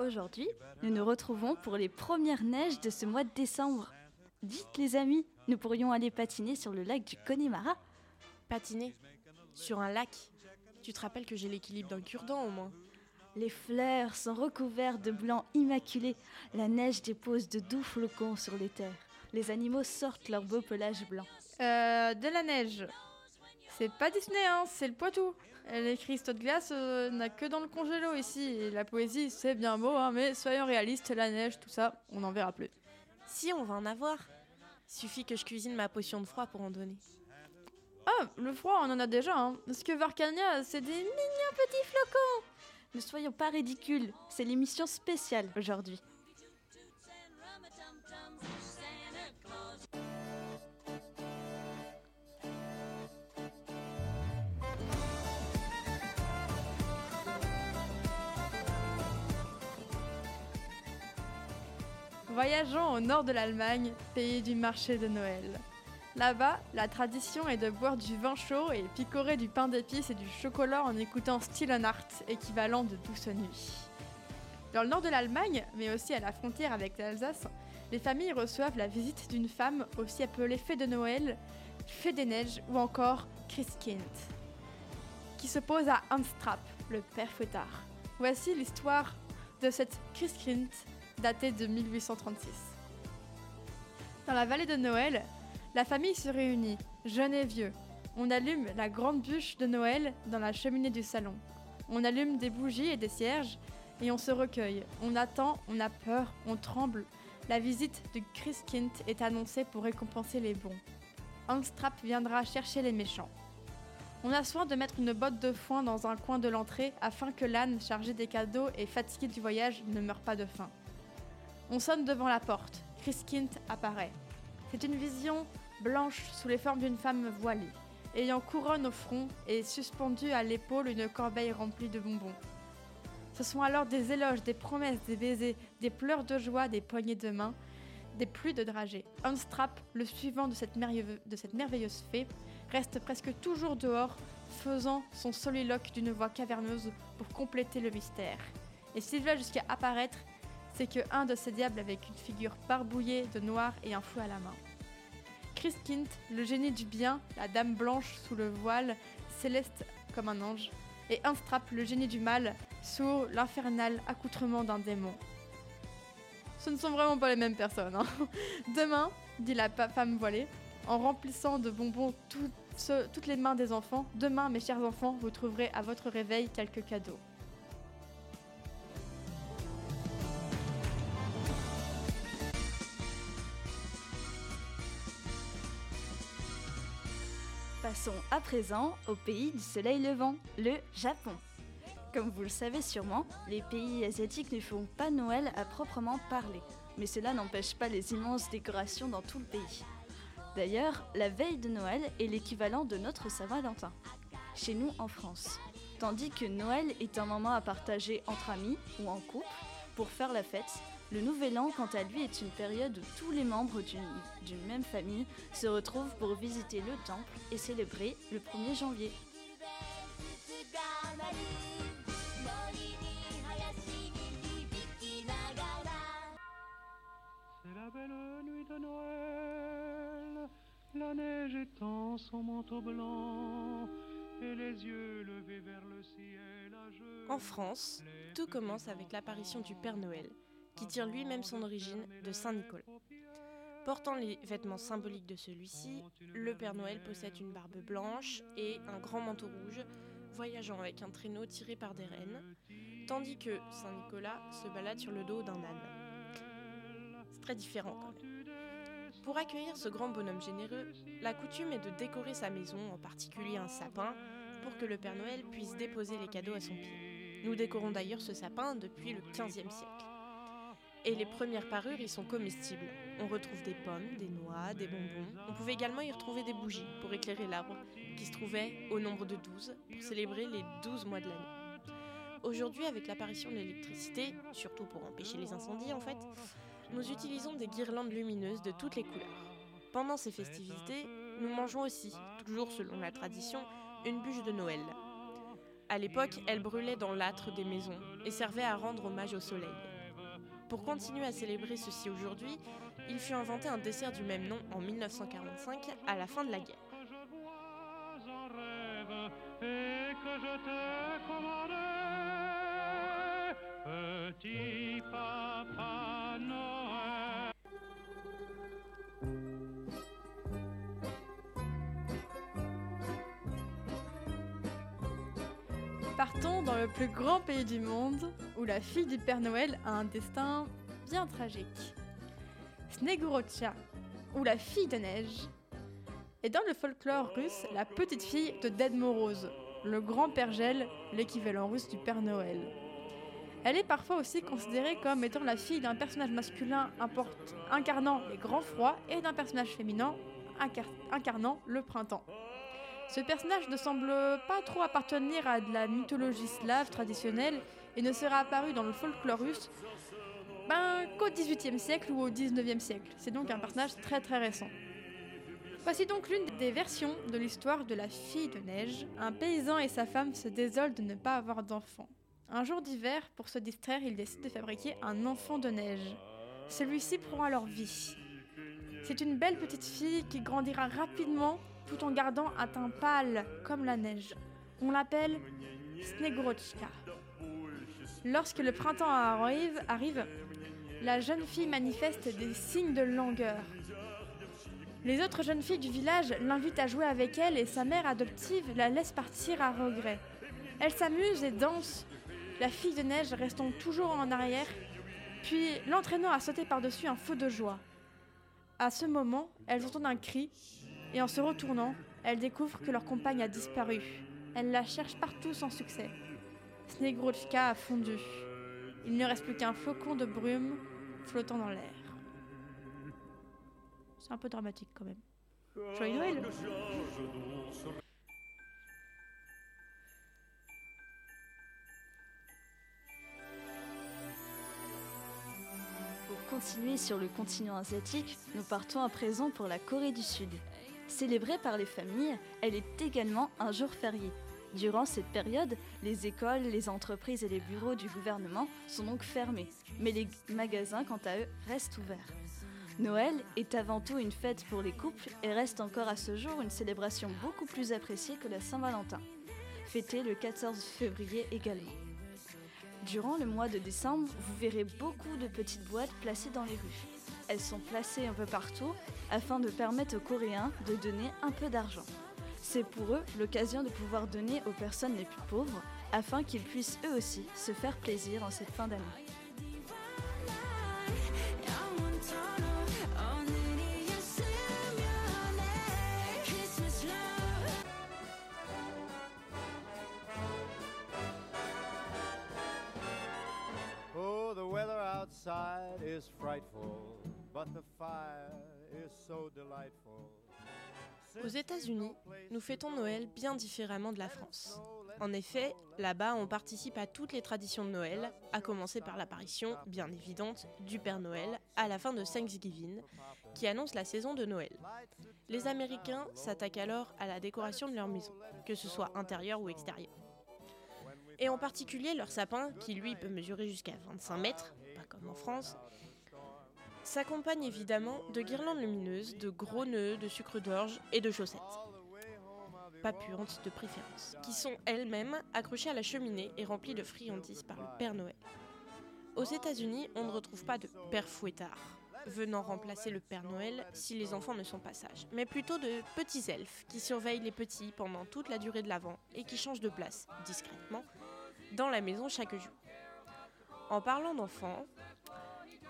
Aujourd'hui, nous nous retrouvons pour les premières neiges de ce mois de décembre. Dites les amis, nous pourrions aller patiner sur le lac du Connemara. Patiner Sur un lac Tu te rappelles que j'ai l'équilibre d'un cure-dent au moins Les fleurs sont recouvertes de blanc immaculé. La neige dépose de doux flocons sur les terres. Les animaux sortent leur beau pelage blanc. Euh, de la neige. C'est pas Disney, hein, c'est le Poitou. Les cristaux de glace euh, n'a que dans le congélo ici. Et la poésie, c'est bien beau, hein, mais soyons réalistes, la neige, tout ça, on n'en verra plus. Si, on va en avoir. Suffit que je cuisine ma potion de froid pour en donner. Ah, le froid, on en a déjà. Hein. Parce que Varkania, c'est des mignons petits flocons. Ne soyons pas ridicules, c'est l'émission spéciale aujourd'hui. Voyageons au nord de l'Allemagne, pays du marché de Noël. Là-bas, la tradition est de boire du vin chaud et picorer du pain d'épices et du chocolat en écoutant Art, équivalent de Douce Nuit. Dans le nord de l'Allemagne, mais aussi à la frontière avec l'Alsace, les familles reçoivent la visite d'une femme aussi appelée Fée de Noël, Fée des Neiges ou encore Christkind, qui s'oppose à Anstrap, le père fouettard. Voici l'histoire de cette Christkind daté de 1836. Dans la vallée de Noël, la famille se réunit, jeune et vieux. On allume la grande bûche de Noël dans la cheminée du salon. On allume des bougies et des cierges et on se recueille. On attend, on a peur, on tremble. La visite de Christkind est annoncée pour récompenser les bons. Angstrap viendra chercher les méchants. On a soin de mettre une botte de foin dans un coin de l'entrée afin que l'âne chargé des cadeaux et fatigué du voyage ne meure pas de faim. On sonne devant la porte. Kint apparaît. C'est une vision blanche sous les formes d'une femme voilée, ayant couronne au front et suspendue à l'épaule une corbeille remplie de bonbons. Ce sont alors des éloges, des promesses, des baisers, des pleurs de joie, des poignées de main, des pluies de dragées. Unstrap, le suivant de cette, de cette merveilleuse fée, reste presque toujours dehors, faisant son soliloque d'une voix caverneuse pour compléter le mystère. Et s'il va jusqu'à apparaître, c'est que un de ces diables avec une figure barbouillée de noir et un fouet à la main. Christkint, le génie du bien, la dame blanche sous le voile, céleste comme un ange, et Instrap, le génie du mal, sous l'infernal accoutrement d'un démon. Ce ne sont vraiment pas les mêmes personnes. Hein. Demain, dit la femme voilée, en remplissant de bonbons toutes les mains des enfants, demain, mes chers enfants, vous trouverez à votre réveil quelques cadeaux. Au pays du soleil levant, le Japon. Comme vous le savez sûrement, les pays asiatiques ne font pas Noël à proprement parler, mais cela n'empêche pas les immenses décorations dans tout le pays. D'ailleurs, la veille de Noël est l'équivalent de notre Saint-Valentin, chez nous en France. Tandis que Noël est un moment à partager entre amis ou en couple pour faire la fête, le Nouvel An, quant à lui, est une période où tous les membres d'une même famille se retrouvent pour visiter le temple et célébrer le 1er janvier. C'est la belle nuit de Noël, la neige étend son manteau blanc. Et les yeux levés vers le ciel en France, tout commence avec l'apparition du Père Noël, qui tire lui-même son origine de Saint Nicolas. Portant les vêtements symboliques de celui-ci, le Père Noël possède une barbe blanche et un grand manteau rouge, voyageant avec un traîneau tiré par des rennes, tandis que Saint Nicolas se balade sur le dos d'un âne. C'est très différent quand même. Pour accueillir ce grand bonhomme généreux, la coutume est de décorer sa maison, en particulier un sapin, pour que le Père Noël puisse déposer les cadeaux à son pied. Nous décorons d'ailleurs ce sapin depuis le XVe siècle. Et les premières parures y sont comestibles. On retrouve des pommes, des noix, des bonbons. On pouvait également y retrouver des bougies pour éclairer l'arbre, qui se trouvait au nombre de 12 pour célébrer les 12 mois de l'année. Aujourd'hui, avec l'apparition de l'électricité, surtout pour empêcher les incendies en fait, nous utilisons des guirlandes lumineuses de toutes les couleurs. Pendant ces festivités, nous mangeons aussi, toujours selon la tradition, une bûche de Noël. À l'époque, elles brûlaient dans l'âtre des maisons et servaient à rendre hommage au soleil. Pour continuer à célébrer ceci aujourd'hui, il fut inventé un dessert du même nom en 1945 à la fin de la guerre. Partons dans le plus grand pays du monde, où la fille du Père Noël a un destin bien tragique. Snegurocha, ou la fille de neige, est dans le folklore russe la petite fille de Ded Moroz, le grand Père Gel, l'équivalent russe du Père Noël. Elle est parfois aussi considérée comme étant la fille d'un personnage masculin incarnant les grands froids et d'un personnage féminin incar- incarnant le printemps. Ce personnage ne semble pas trop appartenir à de la mythologie slave traditionnelle et ne sera apparu dans le folklore russe ben, qu'au XVIIIe siècle ou au XIXe siècle. C'est donc un personnage très très récent. Voici donc l'une des versions de l'histoire de la fille de neige. Un paysan et sa femme se désolent de ne pas avoir d'enfant. Un jour d'hiver, pour se distraire, ils décident de fabriquer un enfant de neige. Celui-ci prend alors vie. C'est une belle petite fille qui grandira rapidement tout en gardant un teint pâle comme la neige. On l'appelle Snegurochka. Lorsque le printemps arrive, arrive, la jeune fille manifeste des signes de langueur. Les autres jeunes filles du village l'invitent à jouer avec elle et sa mère adoptive la laisse partir à regret. Elle s'amuse et danse, la fille de neige restant toujours en arrière, puis l'entraînant à sauter par-dessus un feu de joie. À ce moment, elles entendent un cri et en se retournant, elles découvrent que leur compagne a disparu. Elles la cherchent partout sans succès. Snegurochka a fondu. Il ne reste plus qu'un flocon de brume flottant dans l'air. C'est un peu dramatique quand même. Joyeux Noël Pour continuer sur le continent asiatique, nous partons à présent pour la Corée du Sud. Célébrée par les familles, elle est également un jour férié. Durant cette période, les écoles, les entreprises et les bureaux du gouvernement sont donc fermés, mais les magasins, quant à eux, restent ouverts. Noël est avant tout une fête pour les couples et reste encore à ce jour une célébration beaucoup plus appréciée que la Saint-Valentin, fêtée le 14 février également. Durant le mois de décembre, vous verrez beaucoup de petites boîtes placées dans les rues. Elles sont placées un peu partout afin de permettre aux Coréens de donner un peu d'argent. C'est pour eux l'occasion de pouvoir donner aux personnes les plus pauvres afin qu'ils puissent eux aussi se faire plaisir en cette fin d'année. Outside is frightful, but the fire is so delightful. Aux États-Unis, nous fêtons Noël bien différemment de la France. En effet, là-bas, on participe à toutes les traditions de Noël, à commencer par l'apparition, bien évidente, du Père Noël à la fin de Thanksgiving, qui annonce la saison de Noël. Les Américains s'attaquent alors à la décoration de leur maison, que ce soit intérieure ou extérieure. Et en particulier leur sapin, qui lui peut mesurer jusqu'à 25 mètres, pas comme en France, s'accompagne évidemment de guirlandes lumineuses, de gros nœuds, de sucre d'orge et de chaussettes. Pas puantes de préférence, qui sont elles-mêmes accrochées à la cheminée et remplies de friandises par le Père Noël. Aux États-Unis, on ne retrouve pas de Père Fouettard, venant remplacer le Père Noël si les enfants ne sont pas sages, mais plutôt de petits elfes qui surveillent les petits pendant toute la durée de l'Avent et qui changent de place, discrètement, dans la maison chaque jour. En parlant d'enfants,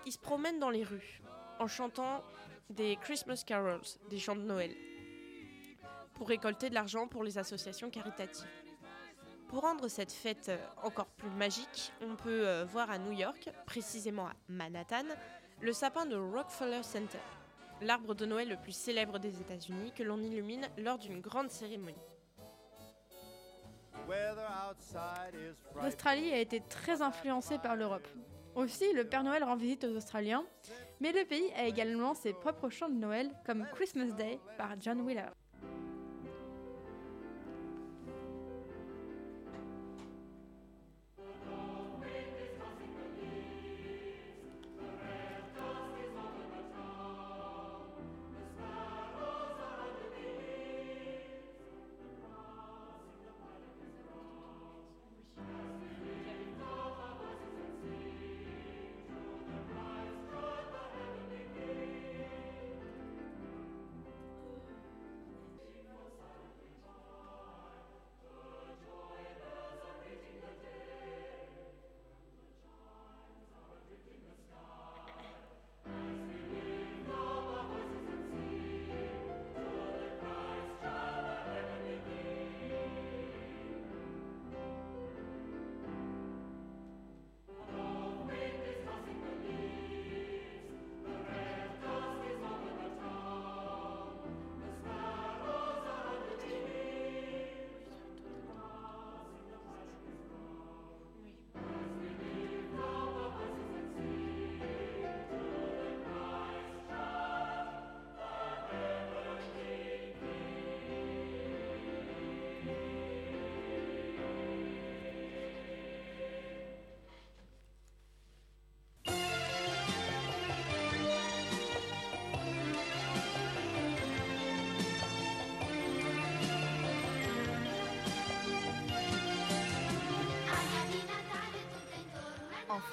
ils se promènent dans les rues en chantant des Christmas carols, des chants de Noël, pour récolter de l'argent pour les associations caritatives. Pour rendre cette fête encore plus magique, on peut euh, voir à New York, précisément à Manhattan, le sapin de Rockefeller Center, l'arbre de Noël le plus célèbre des États-Unis que l'on illumine lors d'une grande cérémonie. L'Australie a été très influencée par l'Europe. Aussi, le Père Noël rend visite aux Australiens, mais le pays a également ses propres chants de Noël, comme Christmas Day par John Wheeler.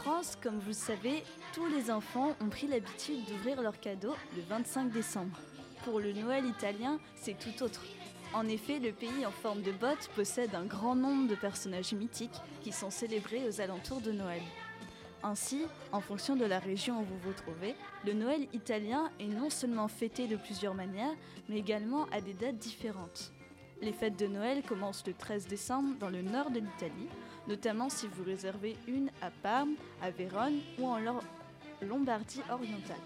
France, comme vous le savez, tous les enfants ont pris l'habitude d'ouvrir leurs cadeaux le 25 décembre. Pour le Noël italien, c'est tout autre. En effet, le pays en forme de botte possède un grand nombre de personnages mythiques qui sont célébrés aux alentours de Noël. Ainsi, en fonction de la région où vous vous trouvez, le Noël italien est non seulement fêté de plusieurs manières, mais également à des dates différentes. Les fêtes de Noël commencent le 13 décembre dans le nord de l'Italie, notamment si vous réservez une à Parme, à Vérone ou en Lombardie orientale.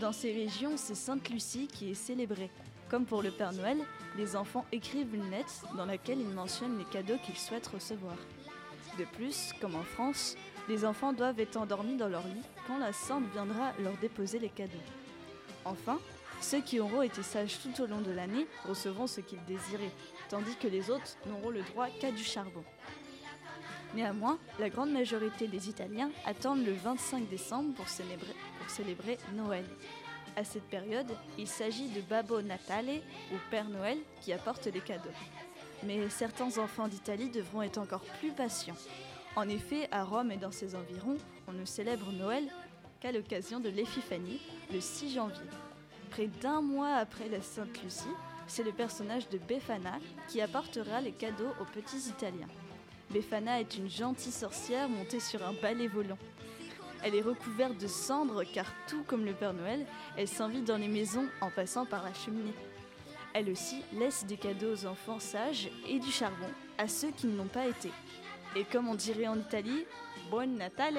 Dans ces régions, c'est Sainte Lucie qui est célébrée. Comme pour le Père Noël, les enfants écrivent une lettre dans laquelle ils mentionnent les cadeaux qu'ils souhaitent recevoir. De plus, comme en France, les enfants doivent être endormis dans leur lit quand la sainte viendra leur déposer les cadeaux. Enfin, ceux qui auront été sages tout au long de l'année recevront ce qu'ils désiraient, tandis que les autres n'auront le droit qu'à du charbon. Néanmoins, la grande majorité des Italiens attendent le 25 décembre pour célébrer, Noël. À cette période, il s'agit de Babbo Natale ou Père Noël qui apporte les cadeaux. Mais certains enfants d'Italie devront être encore plus patients. En effet, à Rome et dans ses environs, on ne célèbre Noël qu'à l'occasion de l'Épiphanie, le 6 janvier. Près d'un mois après la Sainte Lucie, c'est le personnage de Befana qui apportera les cadeaux aux petits Italiens. Befana est une gentille sorcière montée sur un balai volant. Elle est recouverte de cendres car tout comme le Père Noël, elle s'invite dans les maisons en passant par la cheminée. Elle aussi laisse des cadeaux aux enfants sages et du charbon à ceux qui ne l'ont pas été. Et comme on dirait en Italie, Buon Natale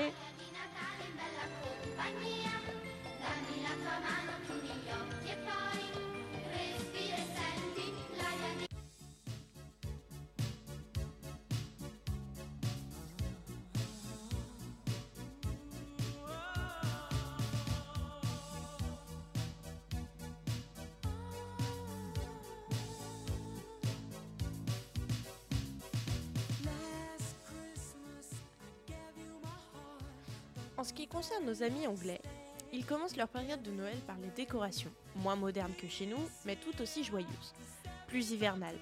En ce qui concerne nos amis anglais, ils commencent leur période de Noël par les décorations, moins modernes que chez nous, mais tout aussi joyeuses, plus hivernales.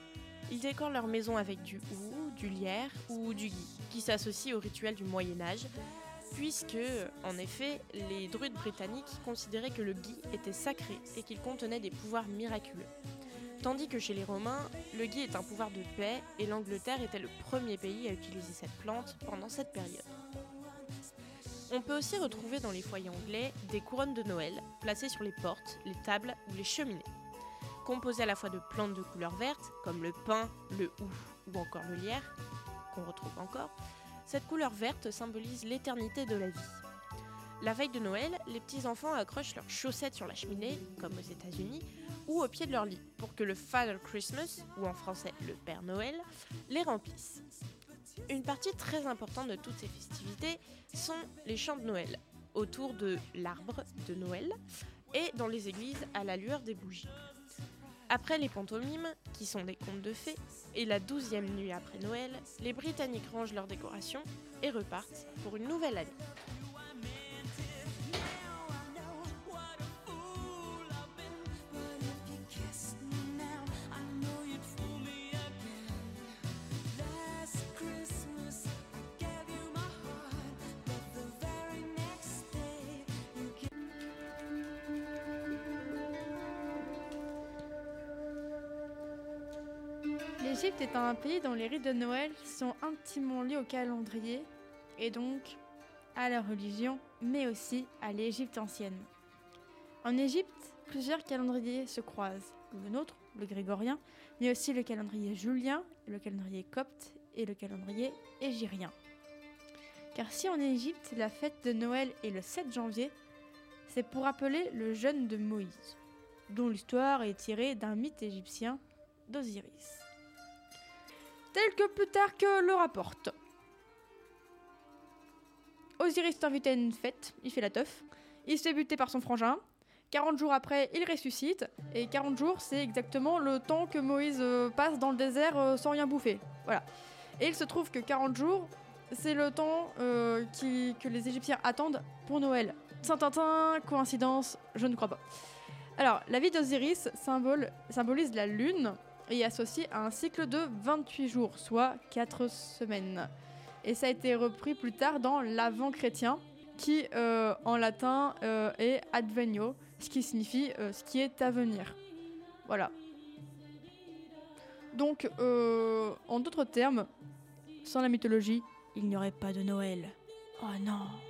Ils décorent leur maison avec du hou, du lierre ou du gui, qui s'associe au rituel du Moyen Âge, puisque, en effet, les druides britanniques considéraient que le gui était sacré et qu'il contenait des pouvoirs miraculeux. Tandis que chez les Romains, le gui est un pouvoir de paix et l'Angleterre était le premier pays à utiliser cette plante pendant cette période. On peut aussi retrouver dans les foyers anglais des couronnes de Noël placées sur les portes, les tables ou les cheminées. Composées à la fois de plantes de couleur verte, comme le pin, le hou ou encore le lierre, qu'on retrouve encore, cette couleur verte symbolise l'éternité de la vie. La veille de Noël, les petits-enfants accrochent leurs chaussettes sur la cheminée, comme aux États-Unis, ou au pied de leur lit, pour que le Father Christmas, ou en français le Père Noël, les remplisse. Une partie très importante de toutes ces festivités sont les chants de Noël, autour de l'arbre de Noël et dans les églises à la lueur des bougies. Après les pantomimes, qui sont des contes de fées, et la douzième nuit après Noël, les Britanniques rangent leurs décorations et repartent pour une nouvelle année. L'Égypte est un pays dont les rites de Noël sont intimement liés au calendrier et donc à la religion, mais aussi à l'Égypte ancienne. En Égypte, plusieurs calendriers se croisent. Le nôtre, le grégorien, mais aussi le calendrier julien, le calendrier copte et le calendrier égyrien. Car si en Égypte la fête de Noël est le 7 janvier, c'est pour rappeler le jeûne de Moïse, dont l'histoire est tirée d'un mythe égyptien d'Osiris tel que Plutarque le rapporte. Osiris t'invite à une fête, il fait la teuf, il se fait buter par son frangin, 40 jours après, il ressuscite, et 40 jours, c'est exactement le temps que Moïse euh, passe dans le désert euh, sans rien bouffer. Voilà. Et il se trouve que 40 jours, c'est le temps euh, que les Égyptiens attendent pour Noël. Saint-Tintin, coïncidence, je ne crois pas. Alors, la vie d'Osiris symbolise la lune, et associé à un cycle de 28 jours, soit 4 semaines. Et ça a été repris plus tard dans l'avant chrétien, qui euh, en latin euh, est advenio, ce qui signifie euh, ce qui est à venir. Voilà. Donc, en d'autres termes, sans la mythologie, il n'y aurait pas de Noël. Oh non.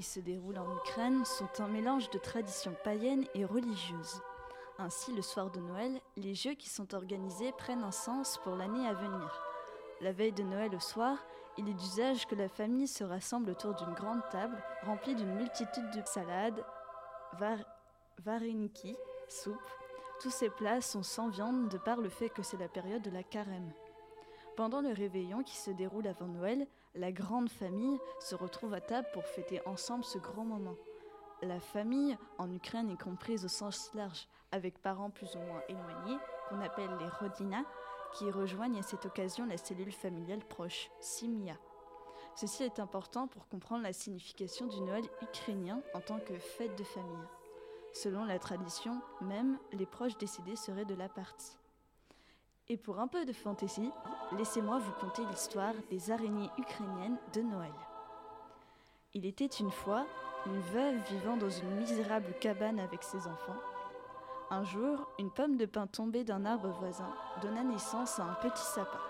Qui se déroulent en Ukraine sont un mélange de traditions païennes et religieuses. Ainsi, le soir de Noël, les jeux qui sont organisés prennent un sens pour l'année à venir. La veille de Noël au soir, il est d'usage que la famille se rassemble autour d'une grande table remplie d'une multitude de salades, var vareniki, soupes. Tous ces plats sont sans viande de par le fait que c'est la période de la carême. Pendant le réveillon qui se déroule avant Noël, la grande famille se retrouve à table pour fêter ensemble ce grand moment. La famille en Ukraine est comprise au sens large, avec parents plus ou moins éloignés, qu'on appelle les rodina, qui rejoignent à cette occasion la cellule familiale proche, Simia. Ceci est important pour comprendre la signification du Noël ukrainien en tant que fête de famille. Selon la tradition, même les proches décédés seraient de la partie. Et pour un peu de fantaisie, laissez-moi vous conter l'histoire des araignées ukrainiennes de Noël. Il était une fois une veuve vivant dans une misérable cabane avec ses enfants. Un jour, une pomme de pin tombée d'un arbre voisin donna naissance à un petit sapin.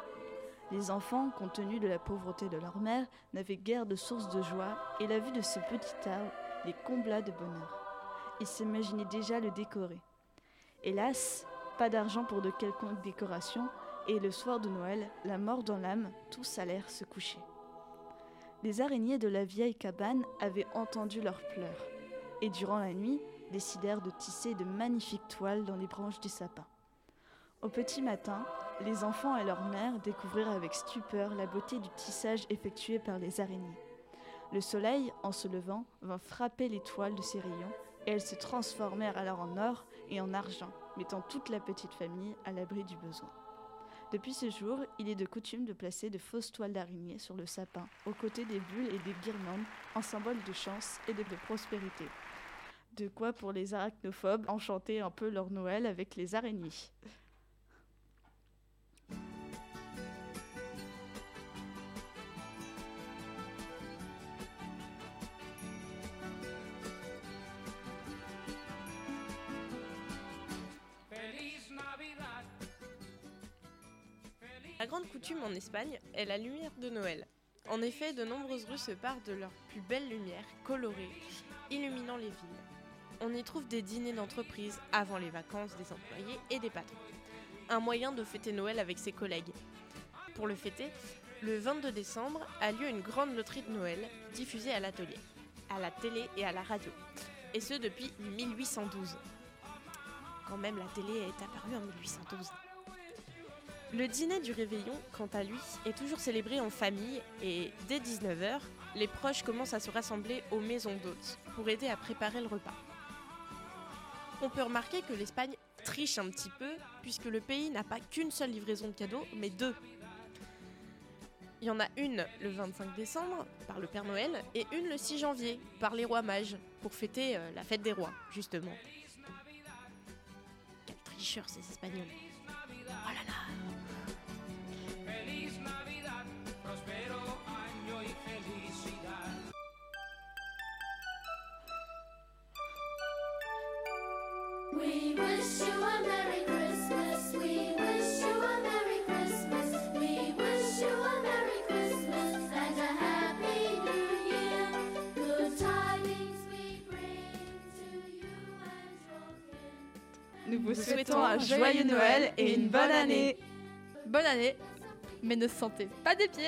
Les enfants, compte tenu de la pauvreté de leur mère, n'avaient guère de source de joie et la vue de ce petit arbre les combla de bonheur. Ils s'imaginaient déjà le décorer. Hélas, pas d'argent pour de quelconques décorations, et le soir de Noël, la mort dans l'âme, tous allèrent se coucher. Les araignées de la vieille cabane avaient entendu leurs pleurs, et durant la nuit, décidèrent de tisser de magnifiques toiles dans les branches du sapin. Au petit matin, les enfants et leur mère découvrirent avec stupeur la beauté du tissage effectué par les araignées. Le soleil, en se levant, vint frapper les toiles de ces rayons, et elles se transformèrent alors en or et en argent, mettant toute la petite famille à l'abri du besoin. Depuis ce jour, il est de coutume de placer de fausses toiles d'araignée sur le sapin, aux côtés des bulles et des guirlandes, en symbole de chance et de prospérité. De quoi pour les arachnophobes enchanter un peu leur Noël avec les araignées. La grande coutume en Espagne est la lumière de Noël. En effet, de nombreuses rues se partent de leurs plus belles lumières colorées, illuminant les villes. On y trouve des dîners d'entreprise avant les vacances des employés et des patrons. Un moyen de fêter Noël avec ses collègues. Pour le fêter, le 22 décembre a lieu une grande loterie de Noël diffusée à l'atelier, à la télé et à la radio. Et ce depuis 1812. Quand même, la télé est apparue en 1812. Le dîner du réveillon, quant à lui, est toujours célébré en famille et dès 19h, les proches commencent à se rassembler aux maisons d'hôtes pour aider à préparer le repas. On peut remarquer que l'Espagne triche un petit peu puisque le pays n'a pas qu'une seule livraison de cadeaux, mais deux. Il y en a une le 25 décembre par le Père Noël et une le 6 janvier par les rois mages pour fêter euh, la fête des rois, justement. Quels tricheurs ces Espagnols. Oh là là Nous vous souhaitons un joyeux Noël et une bonne année. Bonne année, mais ne sentez pas des pieds